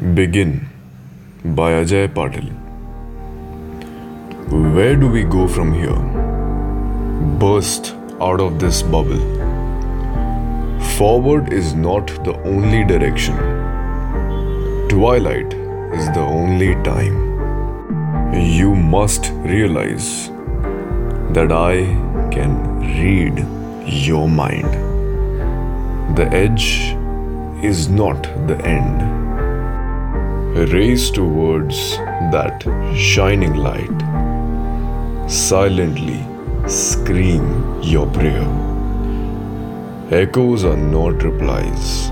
Begin by Ajay Patil. Where do we go from here? Burst out of this bubble. Forward is not the only direction. Twilight is the only time. You must realize that I can read your mind. The edge is not the end. Race towards that shining light. Silently scream your prayer. Echoes are not replies,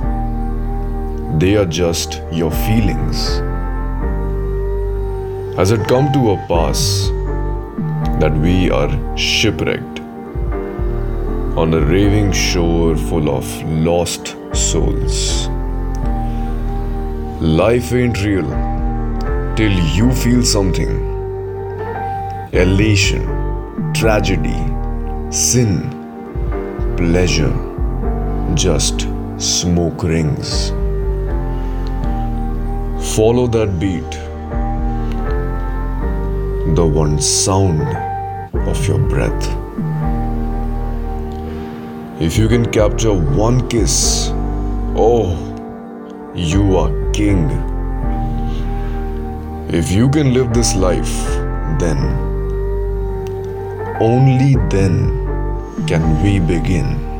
they are just your feelings. Has it come to a pass that we are shipwrecked on a raving shore full of lost souls? Life ain't real till you feel something elation, tragedy, sin, pleasure, just smoke rings. Follow that beat, the one sound of your breath. If you can capture one kiss, oh, you are king. If you can live this life, then, only then can we begin.